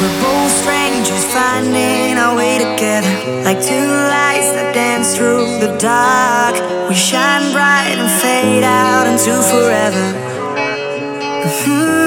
We're both strangers finding our way together. Like two lights that dance through the dark. We shine bright and fade out into forever. Mm-hmm.